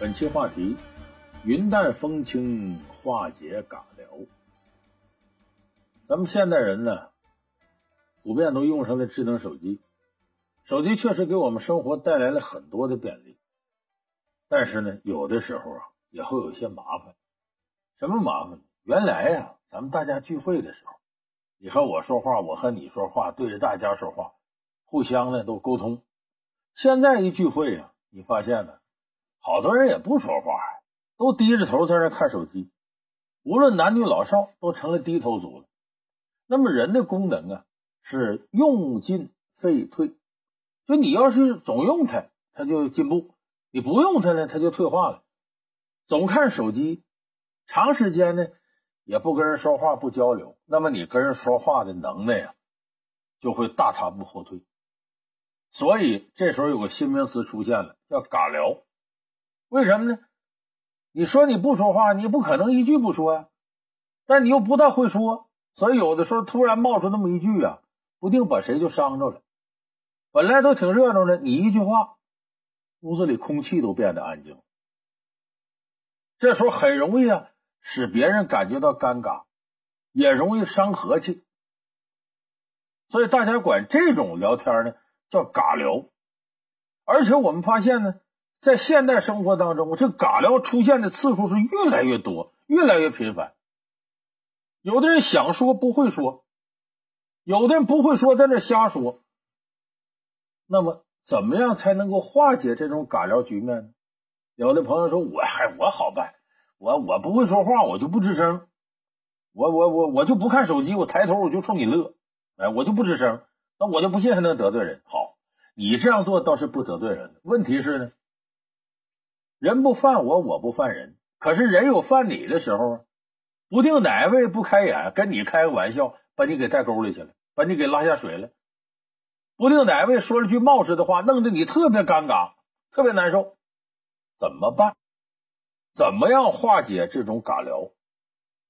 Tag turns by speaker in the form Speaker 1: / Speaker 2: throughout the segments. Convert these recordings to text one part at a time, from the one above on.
Speaker 1: 本期话题：云淡风轻化解尬聊。咱们现代人呢，普遍都用上了智能手机，手机确实给我们生活带来了很多的便利。但是呢，有的时候啊，也会有些麻烦。什么麻烦？原来呀，咱们大家聚会的时候，你和我说话，我和你说话，对着大家说话，互相呢都沟通。现在一聚会呀，你发现呢？好多人也不说话，都低着头在那看手机。无论男女老少，都成了低头族了。那么人的功能啊，是用进废退。就你要是总用它，它就进步；你不用它呢，它就退化了。总看手机，长时间呢也不跟人说话、不交流，那么你跟人说话的能耐啊，就会大踏步后退。所以这时候有个新名词出现了，叫尬聊。为什么呢？你说你不说话，你不可能一句不说呀。但你又不大会说，所以有的时候突然冒出那么一句啊，不定把谁就伤着了。本来都挺热闹的，你一句话，屋子里空气都变得安静。这时候很容易啊，使别人感觉到尴尬，也容易伤和气。所以大家管这种聊天呢叫尬聊。而且我们发现呢。在现代生活当中，这尬聊出现的次数是越来越多，越来越频繁。有的人想说不会说，有的人不会说，在那瞎说。那么，怎么样才能够化解这种尬聊局面呢？有的朋友说：“我还我好办，我我不会说话，我就不吱声，我我我我就不看手机，我抬头我就冲你乐，哎，我就不吱声，那我就不信还能得罪人。好，你这样做倒是不得罪人，问题是呢？”人不犯我，我不犯人。可是人有犯你的时候啊，不定哪位不开眼，跟你开个玩笑，把你给带沟里去了，把你给拉下水了。不定哪位说了句冒失的话，弄得你特别尴尬，特别难受。怎么办？怎么样化解这种尬聊？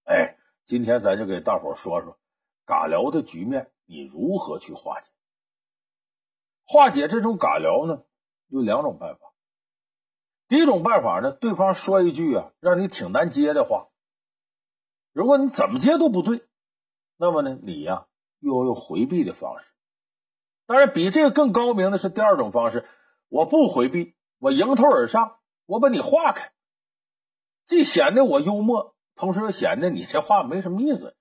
Speaker 1: 哎，今天咱就给大伙说说尬聊的局面，你如何去化解？化解这种尬聊呢，有两种办法。第一种办法呢，对方说一句啊，让你挺难接的话，如果你怎么接都不对，那么呢，你呀又有回避的方式。当然，比这个更高明的是第二种方式，我不回避，我迎头而上，我把你化开，既显得我幽默，同时又显得你这话没什么意思，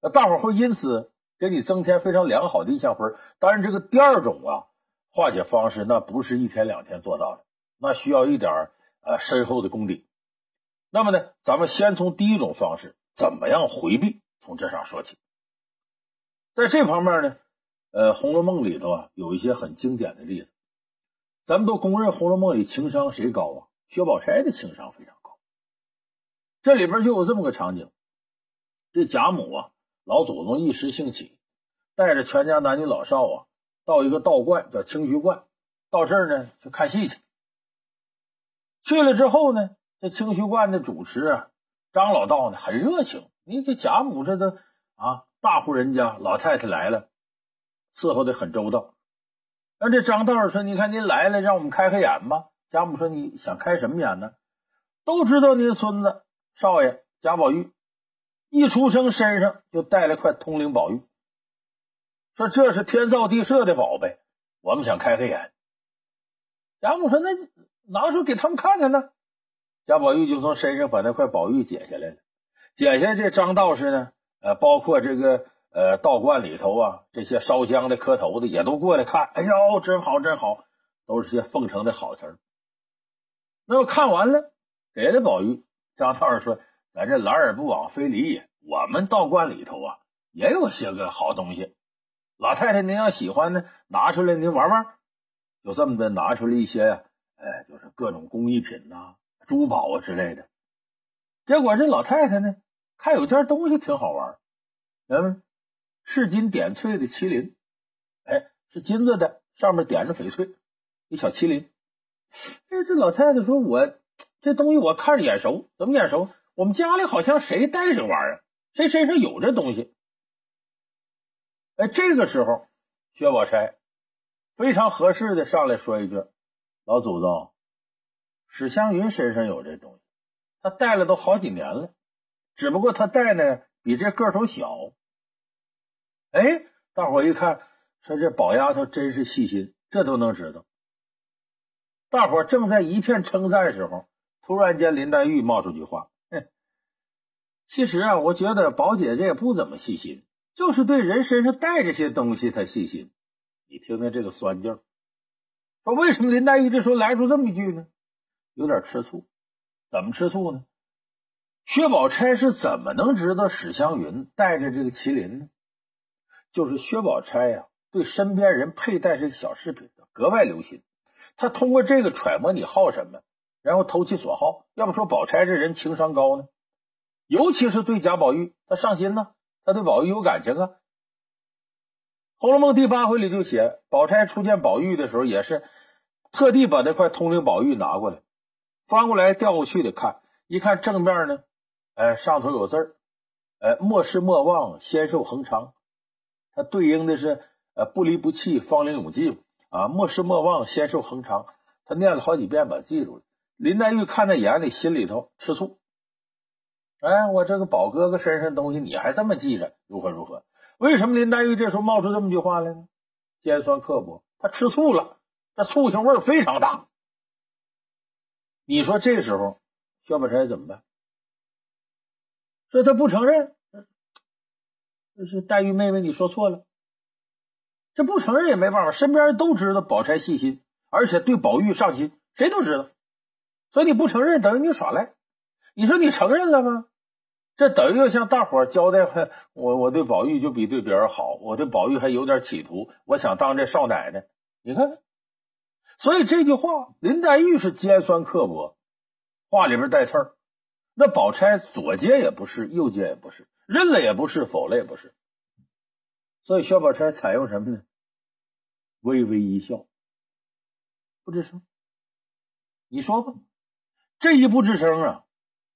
Speaker 1: 那大伙会因此给你增添非常良好的印象分。当然，这个第二种啊化解方式，那不是一天两天做到的。那需要一点呃深厚的功底。那么呢，咱们先从第一种方式怎么样回避，从这上说起。在这方面呢，呃，《红楼梦》里头啊有一些很经典的例子。咱们都公认《红楼梦》里情商谁高啊？薛宝钗的情商非常高。这里边就有这么个场景：这贾母啊，老祖宗一时兴起，带着全家男女老少啊，到一个道观叫清虚观，到这儿呢去看戏去。去了之后呢，这清虚观的主持啊，张老道呢很热情。你这贾母这都啊大户人家，老太太来了，伺候的很周到。那这张道说：“你看您来了，让我们开开眼吧。”贾母说：“你想开什么眼呢？都知道您孙子少爷贾宝玉一出生身上就带了块通灵宝玉，说这是天造地设的宝贝，我们想开开眼。”贾母说：“那。”拿出给他们看看呢，贾宝玉就从身上把那块宝玉解下来了。解下来这张道士呢，呃，包括这个呃道观里头啊，这些烧香的、磕头的也都过来看。哎呦，真好，真好，都是些奉承的好词儿。那么看完了，给了宝玉。张道士说：“咱这来而不往非礼也。我们道观里头啊，也有些个好东西。老太太您要喜欢呢，拿出来您玩玩。就这么的拿出来一些呀。”哎，就是各种工艺品呐、珠宝啊之类的。结果这老太太呢，看有件东西挺好玩，嗯，赤金点翠的麒麟，哎，是金子的，上面点着翡翠，一小麒麟。哎，这老太太说：“我这东西我看着眼熟，怎么眼熟？我们家里好像谁带这玩意儿，谁身上有这东西。”哎，这个时候，薛宝钗非常合适的上来说一句。老祖宗，史湘云身上有这东西，他戴了都好几年了，只不过他戴呢比这个头小。哎，大伙一看，说这宝丫头真是细心，这都能知道。大伙正在一片称赞时候，突然间林黛玉冒出句话：“其实啊，我觉得宝姐姐也不怎么细心，就是对人身上带这些东西她细心。你听听这个酸劲儿。说为什么林黛玉这时候来出这么一句呢？有点吃醋。怎么吃醋呢？薛宝钗是怎么能知道史湘云带着这个麒麟呢？就是薛宝钗呀，对身边人佩戴这小饰品格外留心。他通过这个揣摩你好什么，然后投其所好。要不说宝钗这人情商高呢？尤其是对贾宝玉，他上心呢，他对宝玉有感情啊。《红楼梦》第八回里就写，宝钗初见宝玉的时候，也是特地把那块通灵宝玉拿过来，翻过来调过去的看，一看正面呢，哎，上头有字儿，哎，莫失莫忘，仙寿恒长。它对应的是呃，不离不弃，芳龄永继。啊，莫失莫忘，仙寿恒长。他念了好几遍，把它记住了。林黛玉看在眼里，心里头吃醋。哎，我这个宝哥哥身上东西，你还这么记着？如何如何？为什么林黛玉这时候冒出这么句话来呢？尖酸刻薄，她吃醋了，这醋性味非常大。你说这时候薛宝钗怎么办？说他不承认，这是黛玉妹妹，你说错了。这不承认也没办法，身边人都知道宝钗细心，而且对宝玉上心，谁都知道。所以你不承认，等于你耍赖。你说你承认了吗？这等于要向大伙交代，我我对宝玉就比对别人好，我对宝玉还有点企图，我想当这少奶奶。你看，所以这句话，林黛玉是尖酸刻薄，话里边带刺儿。那宝钗左接也不是，右接也不是，认了也不是，否了也不是。所以薛宝钗采用什么呢？微微一笑，不吱声。你说吧，这一不吱声啊，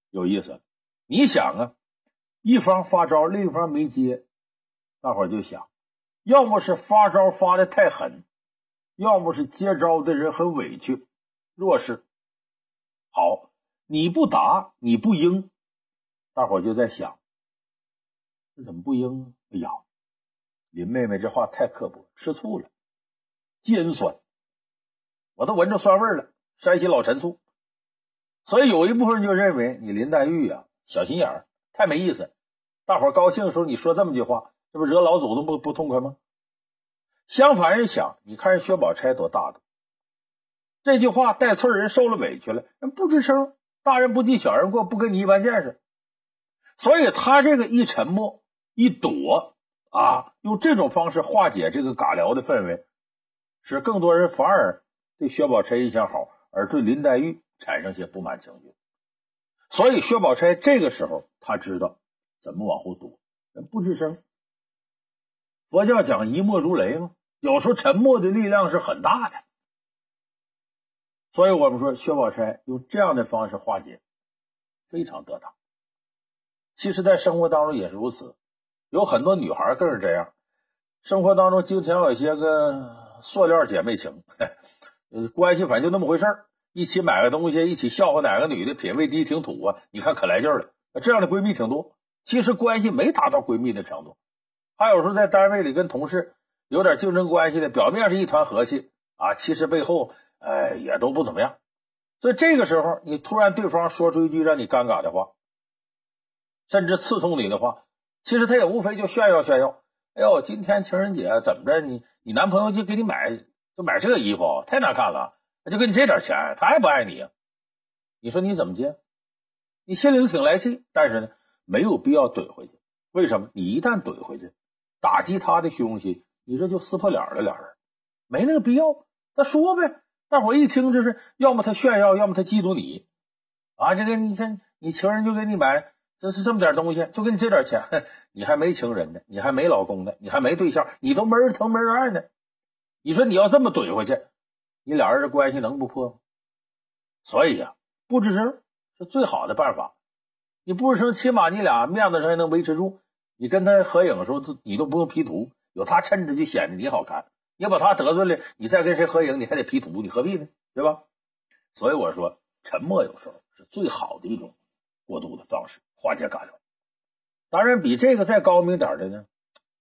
Speaker 1: 有意思。你想啊，一方发招，另一方没接，大伙就想，要么是发招发的太狠，要么是接招的人很委屈、弱势。好，你不答，你不应，大伙就在想，这怎么不应？哎呀，林妹妹这话太刻薄，吃醋了。尖酸，我都闻着酸味了。山西老陈醋，所以有一部分就认为你林黛玉啊小心眼儿，太没意思。大伙儿高兴的时候你说这么句话，这不惹老祖宗不不痛快吗？相反人想，你看人薛宝钗多大度，这句话带刺，人受了委屈了，人不吱声。大人不计小人过，不跟你一般见识。所以他这个一沉默一躲啊，用这种方式化解这个尬聊的氛围。使更多人反而对薛宝钗印象好，而对林黛玉产生些不满情绪。所以薛宝钗这个时候，他知道怎么往后躲，不吱声。佛教讲一默如雷嘛，有时候沉默的力量是很大的。所以我们说薛宝钗用这样的方式化解，非常得当。其实，在生活当中也是如此，有很多女孩更是这样。生活当中经常有一些个。塑料姐妹情，关系反正就那么回事儿，一起买个东西，一起笑话哪个女的品味低挺土啊？你看可来劲了，这样的闺蜜挺多。其实关系没达到闺蜜的程度，还有时候在单位里跟同事有点竞争关系的，表面是一团和气啊，其实背后哎也都不怎么样。所以这个时候，你突然对方说出一句让你尴尬的话，甚至刺痛你的话，其实他也无非就炫耀炫耀。哎呦，今天情人节怎么着？你你男朋友就给你买，就买这个衣服，太难看了。就给你这点钱，他还不爱你啊，你说你怎么接？你心里头挺来气，但是呢，没有必要怼回去。为什么？你一旦怼回去，打击他的虚荣心，你这就撕破脸了。俩人没那个必要。他说呗，大伙一听就是要么他炫耀，要么他嫉妒你啊。这个你看，你情人就给你买。这是这么点东西，就给你这点钱，你还没情人呢，你还没老公呢，你还没对象，你都没人疼没人爱呢。你说你要这么怼回去，你俩人的关系能不破吗？所以呀，不吱声是最好的办法。你不吱声，起码你俩面子上还能维持住。你跟他合影的时候，你都不用 P 图，有他衬着就显得你好看。你把他得罪了，你再跟谁合影，你还得 P 图，你何必呢？对吧？所以我说，沉默有时候是最好的一种过渡的方式，化解尬聊。当然，比这个再高明点的呢，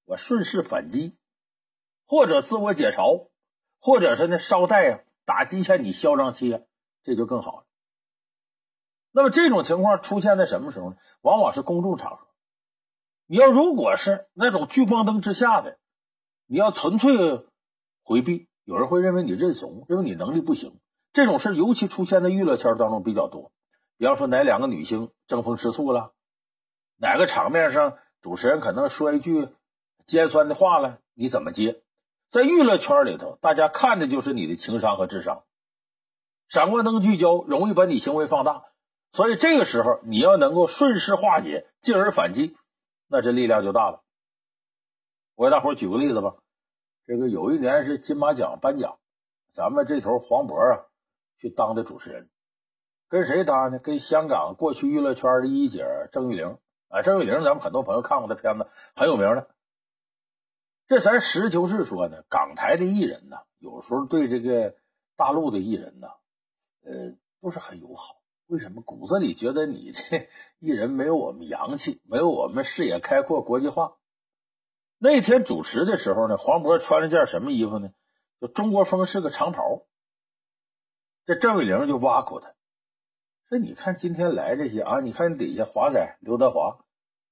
Speaker 1: 我顺势反击，或者自我解嘲，或者是呢捎带啊打击一下你嚣张气焰，这就更好了。那么这种情况出现在什么时候呢？往往是公众场合。你要如果是那种聚光灯之下的，你要纯粹回避，有人会认为你认怂，认为你能力不行。这种事尤其出现在娱乐圈当中比较多。比方说哪两个女星争风吃醋了，哪个场面上主持人可能说一句尖酸的话了，你怎么接？在娱乐圈里头，大家看的就是你的情商和智商，闪光灯聚焦，容易把你行为放大。所以这个时候，你要能够顺势化解，进而反击，那这力量就大了。我给大伙举个例子吧，这个有一年是金马奖颁奖，咱们这头黄渤啊去当的主持人，跟谁搭呢？跟香港过去娱乐圈的一姐郑玉玲啊，郑玉玲，咱们很多朋友看过的片子，很有名的。这咱实事求是说呢，港台的艺人呢，有时候对这个大陆的艺人呢，呃，不是很友好。为什么骨子里觉得你这艺人没有我们洋气，没有我们视野开阔、国际化？那天主持的时候呢，黄渤穿了件什么衣服呢？就中国风是个长袍。这郑伟玲就挖苦他，说：“你看今天来这些啊，你看底下华仔刘德华、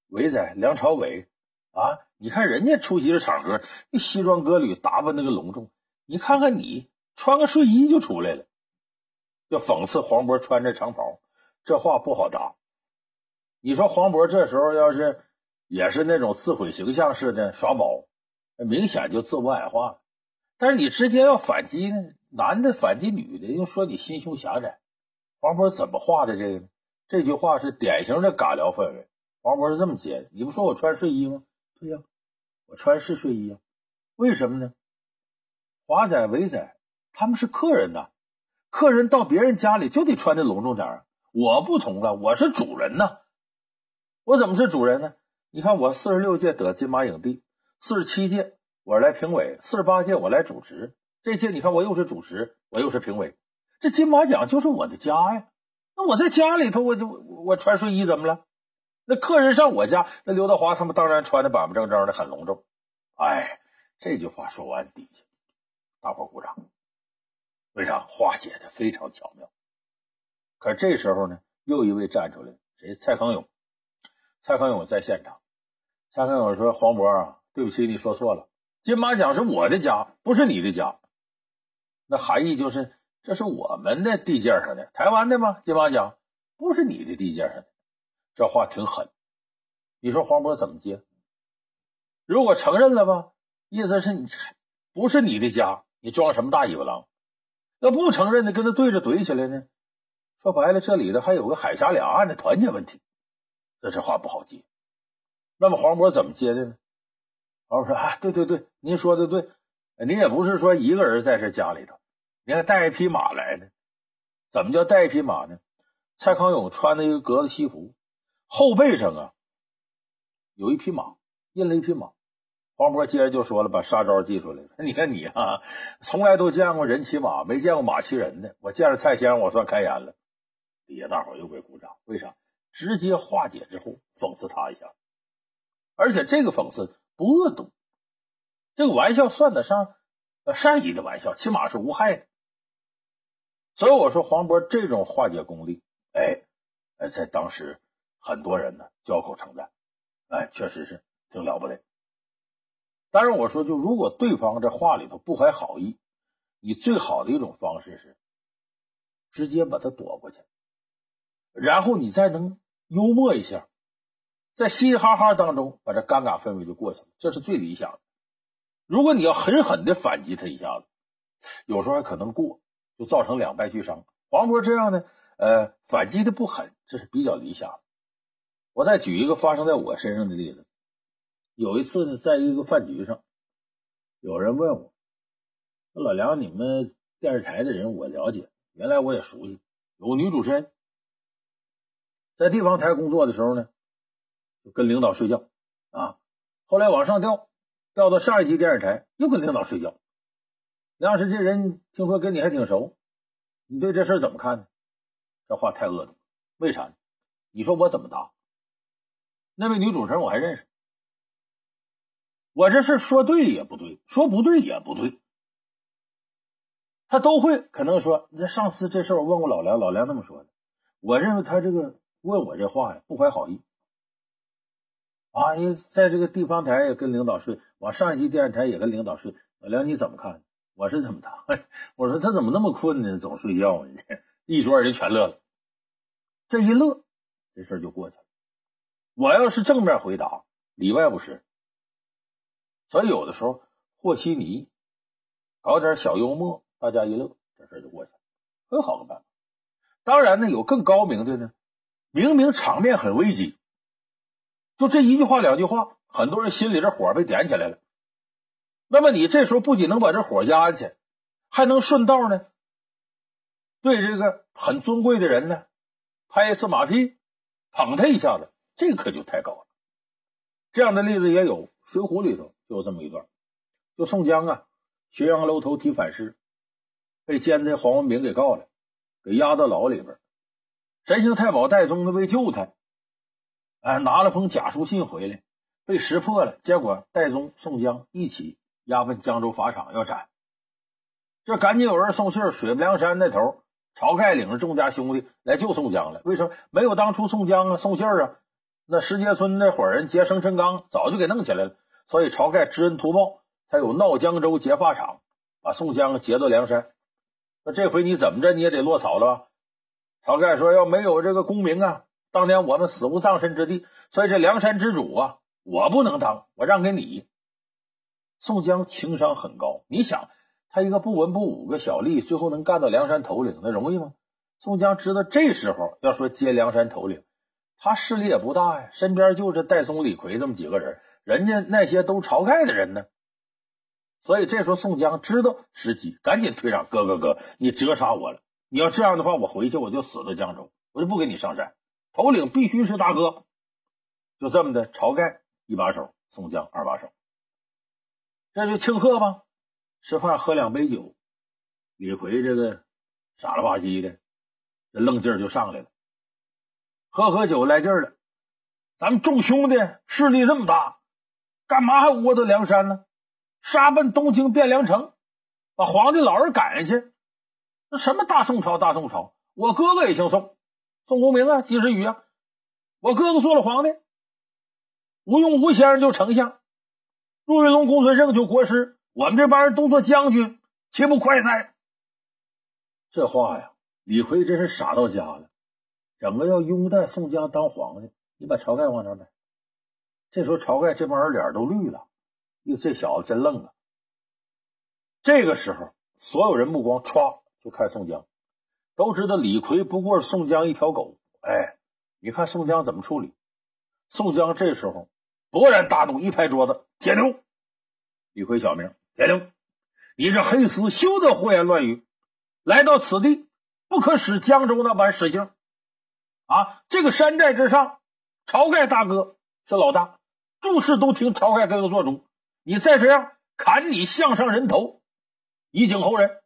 Speaker 1: 伟仔梁朝伟啊，你看人家出席的场合，那西装革履，打扮那个隆重，你看看你穿个睡衣就出来了。”要讽刺黄渤穿着长袍，这话不好答。你说黄渤这时候要是也是那种自毁形象似的耍宝，明显就自我矮化了。但是你直接要反击呢，男的反击女的，又说你心胸狭窄。黄渤怎么画的这个呢？这句话是典型的尬聊氛围。黄渤是这么接的：“你不说我穿睡衣吗？对呀，我穿是睡衣呀。为什么呢？华仔、伟仔他们是客人呐。”客人到别人家里就得穿的隆重点儿，我不同了，我是主人呐。我怎么是主人呢？你看我四十六届得金马影帝，四十七届我是来评委，四十八届我来主持，这届你看我又是主持，我又是评委，这金马奖就是我的家呀。那我在家里头，我就我穿睡衣怎么了？那客人上我家，那刘德华他们当然穿的板板正正的，很隆重。哎，这句话说完，底下大伙鼓掌。为啥化解的非常巧妙？可这时候呢，又一位站出来，谁？蔡康永。蔡康永在现场。蔡康永说：“黄渤啊，对不起，你说错了。金马奖是我的家，不是你的家。那含义就是，这是我们的地界上的，台湾的吗？金马奖不是你的地界上的。这话挺狠。你说黄渤怎么接？如果承认了吧，意思是你不是你的家，你装什么大尾巴狼？”要不承认的，跟他对着怼起来呢？说白了，这里头还有个海峡两岸的团结问题，那这话不好接。那么黄渤怎么接的呢？黄渤说：“啊，对对对，您说的对，您也不是说一个人在这家里头，您还带一匹马来呢。怎么叫带一匹马呢？蔡康永穿的一个格子西服，后背上啊有一匹马，印了一匹马。”黄渤接着就说了：“把杀招记出来了。你看你啊，从来都见过人骑马，没见过马骑人的。我见着蔡先生，我算开眼了。”底下大伙又给鼓掌。为啥？直接化解之后讽刺他一下，而且这个讽刺不恶毒，这个玩笑算得上善意的玩笑，起码是无害的。所以我说黄渤这种化解功力，哎哎，在当时很多人呢交口称赞，哎，确实是挺了不得。当然，我说，就如果对方这话里头不怀好意，你最好的一种方式是直接把他躲过去，然后你再能幽默一下，在嘻嘻哈哈当中把这尴尬氛围就过去了，这是最理想的。如果你要狠狠的反击他一下子，有时候还可能过，就造成两败俱伤。黄渤这样呢，呃，反击的不狠，这是比较理想的。我再举一个发生在我身上的例子。有一次呢，在一个饭局上，有人问我：“老梁，你们电视台的人我了解，原来我也熟悉。有个女主持人，在地方台工作的时候呢，就跟领导睡觉啊。后来往上调，调到上一级电视台，又跟领导睡觉。梁老师，这人听说跟你还挺熟，你对这事怎么看呢？”这话太恶毒。为啥？你说我怎么答？那位女主持人我还认识，我这事说对也不对，说不对也不对。他都会可能说，那上次这事我问过老梁，老梁那么说的。我认为他这个问我这话呀，不怀好意。啊，你在这个地方台也跟领导睡，往上一级电视台也跟领导睡。老梁你怎么看？我是怎么的？我说他怎么那么困呢？总睡觉呢？一桌人全乐了。这一乐，这事就过去了。我要是正面回答，里外不是。所以有的时候和稀泥，搞点小幽默，大家一乐，这事就过去了，很好的办法。当然呢，有更高明的呢，明明场面很危机。就这一句话两句话，很多人心里这火被点起来了。那么你这时候不仅能把这火压下去，还能顺道呢，对这个很尊贵的人呢，拍一次马屁，捧他一下子，这可就太高了。这样的例子也有，《水浒》里头就有这么一段，就宋江啊，浔阳楼头提反诗，被奸贼黄文炳给告了，给押到牢里边。神行太保戴宗呢，为救他。哎，拿了封假书信回来，被识破了。结果戴宗、宋江一起押奔江州法场要斩。这赶紧有人送信水泊梁山那头，晁盖领着众家兄弟来救宋江了。为什么没有当初宋江啊送信啊？那石碣村那伙人劫生辰纲，早就给弄起来了。所以晁盖知恩图报，才有闹江州劫法场，把宋江劫到梁山。那这回你怎么着你也得落草了吧？晁盖说：“要没有这个功名啊。”当年我们死无葬身之地，所以这梁山之主啊，我不能当，我让给你。宋江情商很高，你想他一个不文不武个小吏，最后能干到梁山头领，那容易吗？宋江知道这时候要说接梁山头领，他势力也不大呀，身边就是戴宗、李逵这么几个人，人家那些都晁盖的人呢。所以这时候宋江知道时机，赶紧退让：“哥哥哥，你折杀我了！你要这样的话，我回去我就死在江州，我就不跟你上山。”头领必须是大哥，就这么的，晁盖一把手，宋江二把手，这就庆贺吧。吃饭喝两杯酒，李逵这个傻了吧唧的，这愣劲儿就上来了。喝喝酒来劲儿了，咱们众兄弟势力这么大，干嘛还窝到梁山呢？杀奔东京汴梁城，把皇帝老人赶下去。那什么大宋朝，大宋朝，我哥哥也姓宋。宋公明啊，及时雨啊，我哥哥做了皇帝，吴用吴先生就丞相，陆云龙、公孙胜就国师，我们这帮人都做将军，岂不快哉？这话呀，李逵真是傻到家了，整个要拥戴宋江当皇帝，你把晁盖往哪摆？这时候晁盖这帮人脸都绿了，哟，这小子真愣啊！这个时候，所有人目光歘就看宋江。都知道李逵不过是宋江一条狗，哎，你看宋江怎么处理？宋江这时候勃然大怒，一拍桌子：“铁牛！”李逵小名铁牛，你这黑厮休得胡言乱语！来到此地，不可使江州那般使性。啊，这个山寨之上，晁盖大哥是老大，诸事都听晁盖哥哥做主。你再这样，砍你项上人头，以儆后人。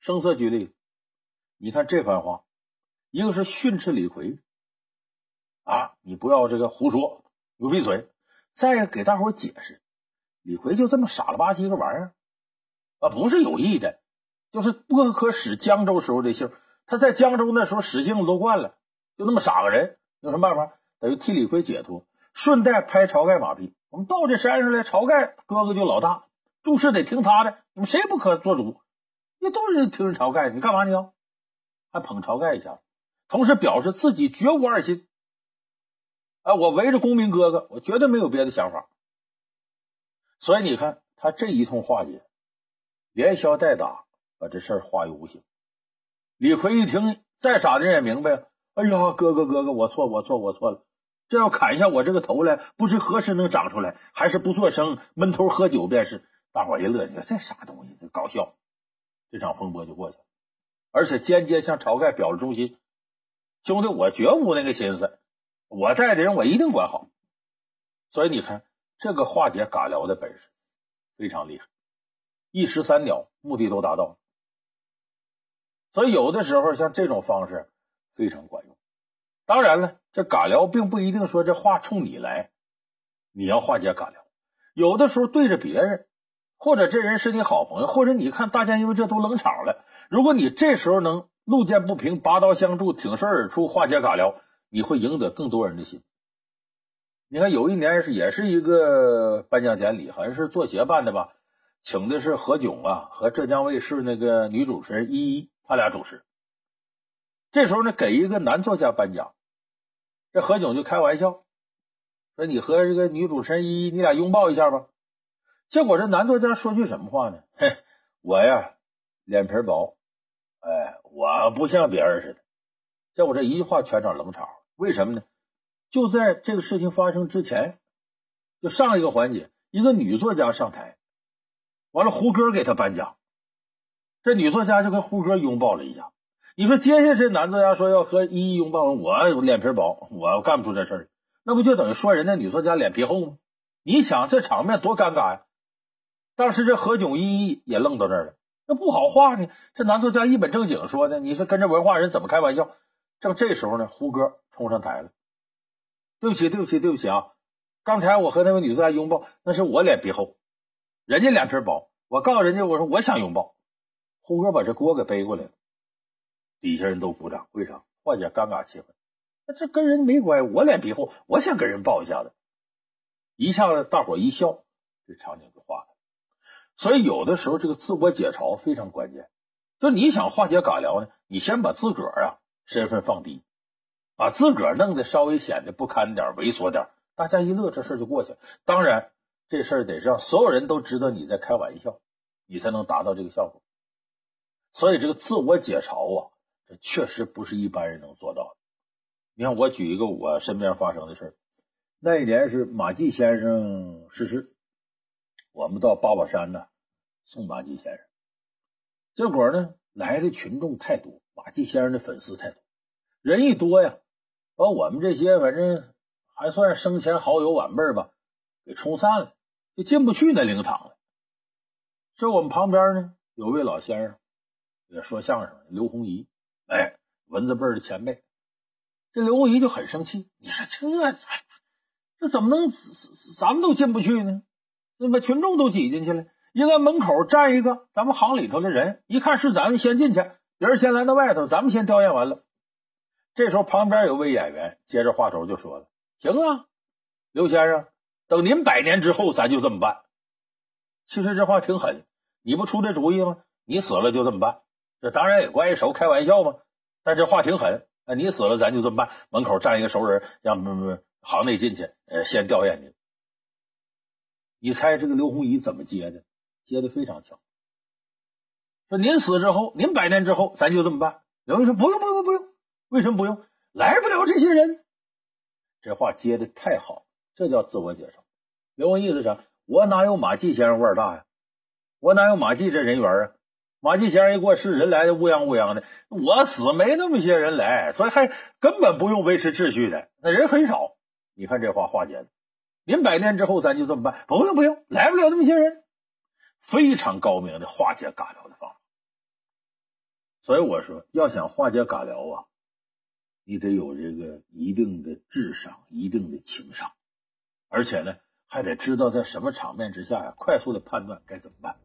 Speaker 1: 声色俱厉。你看这番话，一个是训斥李逵啊，你不要这个胡说，给我闭嘴。再给大伙解释，李逵就这么傻了吧唧个玩意儿啊，不是有意的，就是不可使江州时候的性。他在江州那时候使性子都惯了，就那么傻个人，有什么办法？等于替李逵解脱，顺带拍晁盖马屁。我们到这山上来，晁盖哥哥就老大，诸事得听他的，你们谁不可做主？你都是听晁盖，你干嘛你要？还捧晁盖一下，同时表示自己绝无二心。哎，我围着公明哥哥，我绝对没有别的想法。所以你看他这一通化解，连消带打，把这事儿化于无形。李逵一听，再傻的人也明白了哎呀，哥哥哥哥，我错，我错，我错了。这要砍下我这个头来，不知何时能长出来，还是不做声，闷头喝酒便是。大伙一乐，你看这啥东西，这搞笑。这场风波就过去了。而且间接向晁盖表了忠心，兄弟，我绝无那个心思，我带的人我一定管好。所以你看，这个化解尬聊的本事非常厉害，一石三鸟，目的都达到了。所以有的时候像这种方式，非常管用。当然了，这尬聊并不一定说这话冲你来，你要化解尬聊。有的时候对着别人，或者这人是你好朋友，或者你看大家因为这都冷场了，如果你这时候能路见不平拔刀相助，挺身而出化解尬聊，你会赢得更多人的心。你看有一年是也是一个颁奖典礼，好像是作协办的吧，请的是何炅啊和浙江卫视那个女主持人依依，他俩主持。这时候呢，给一个男作家颁奖，这何炅就开玩笑说：“你和这个女主持人依依，你俩拥抱一下吧。”结果这男作家说句什么话呢？嘿，我呀，脸皮薄，哎，我不像别人似的。结果这一句话全场冷场，为什么呢？就在这个事情发生之前，就上一个环节，一个女作家上台，完了胡歌给她颁奖，这女作家就跟胡歌拥抱了一下。你说接下这男作家说要和依依拥抱，我脸皮薄，我干不出这事儿，那不就等于说人家女作家脸皮厚吗？你想这场面多尴尬呀！当时这何炅、依依也愣到这儿了，那不好话呢。这男作家一本正经说的，你说跟这文化人怎么开玩笑？正这时候呢，胡歌冲上台了，对不起，对不起，对不起啊！刚才我和那位女作家拥抱，那是我脸皮厚，人家脸皮薄。我告诉人家，我说我想拥抱，胡歌把这锅给背过来了。底下人都鼓掌，为啥？化解尴尬气氛。那这跟人没关系，我脸皮厚，我想跟人抱一下子，一下子大伙一笑，这场景就化了。所以有的时候这个自我解嘲非常关键，就你想化解尬聊呢，你先把自个儿啊身份放低，把自个儿弄得稍微显得不堪点、猥琐点，大家一乐，这事就过去了。当然，这事儿得让所有人都知道你在开玩笑，你才能达到这个效果。所以这个自我解嘲啊。这确实不是一般人能做到的。你看，我举一个我身边发生的事儿。那一年是马季先生逝世，我们到八宝山呢送马季先生。结果呢，来的群众太多，马季先生的粉丝太多，人一多呀，把我们这些反正还算生前好友晚辈吧，给冲散了，就进不去那灵堂了。这我们旁边呢有位老先生，也说相声，刘洪仪。哎，文字辈的前辈，这刘洪仪就很生气。你说这这怎么能咱们都进不去呢？那么群众都挤进去了，应该门口站一个咱们行里头的人，一看是咱们先进去，别人先来到外头，咱们先调研完了。这时候旁边有位演员接着话头就说了：“行啊，刘先生，等您百年之后，咱就这么办。”其实这话挺狠，你不出这主意吗？你死了就这么办。这当然也关系熟，开玩笑嘛。但这话挺狠，啊，你死了咱就这么办，门口站一个熟人，让不不行内进去，呃，先吊唁你。你猜这个刘洪仪怎么接的？接的非常巧。说您死之后，您百年之后，咱就这么办。刘洪仪说不用不用不用，为什么不用？来不了这些人。这话接的太好，这叫自我介绍。刘洪意思啥？我哪有马季先生腕大呀？我哪有马季这人缘啊？马季先生一过世，人来的乌泱乌泱的。我死没那么些人来，所以还根本不用维持秩序的，那人很少。你看这话化解了。您百年之后，咱就这么办？不用不用，来不了那么些人。非常高明的化解尬聊的方法。所以我说，要想化解尬聊啊，你得有这个一定的智商、一定的情商，而且呢，还得知道在什么场面之下呀，快速的判断该怎么办。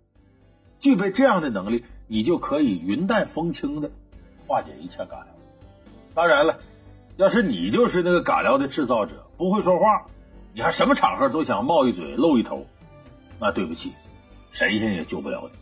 Speaker 1: 具备这样的能力，你就可以云淡风轻的化解一切尬聊。当然了，要是你就是那个尬聊的制造者，不会说话，你还什么场合都想冒一嘴露一头，那对不起，神仙也救不了你。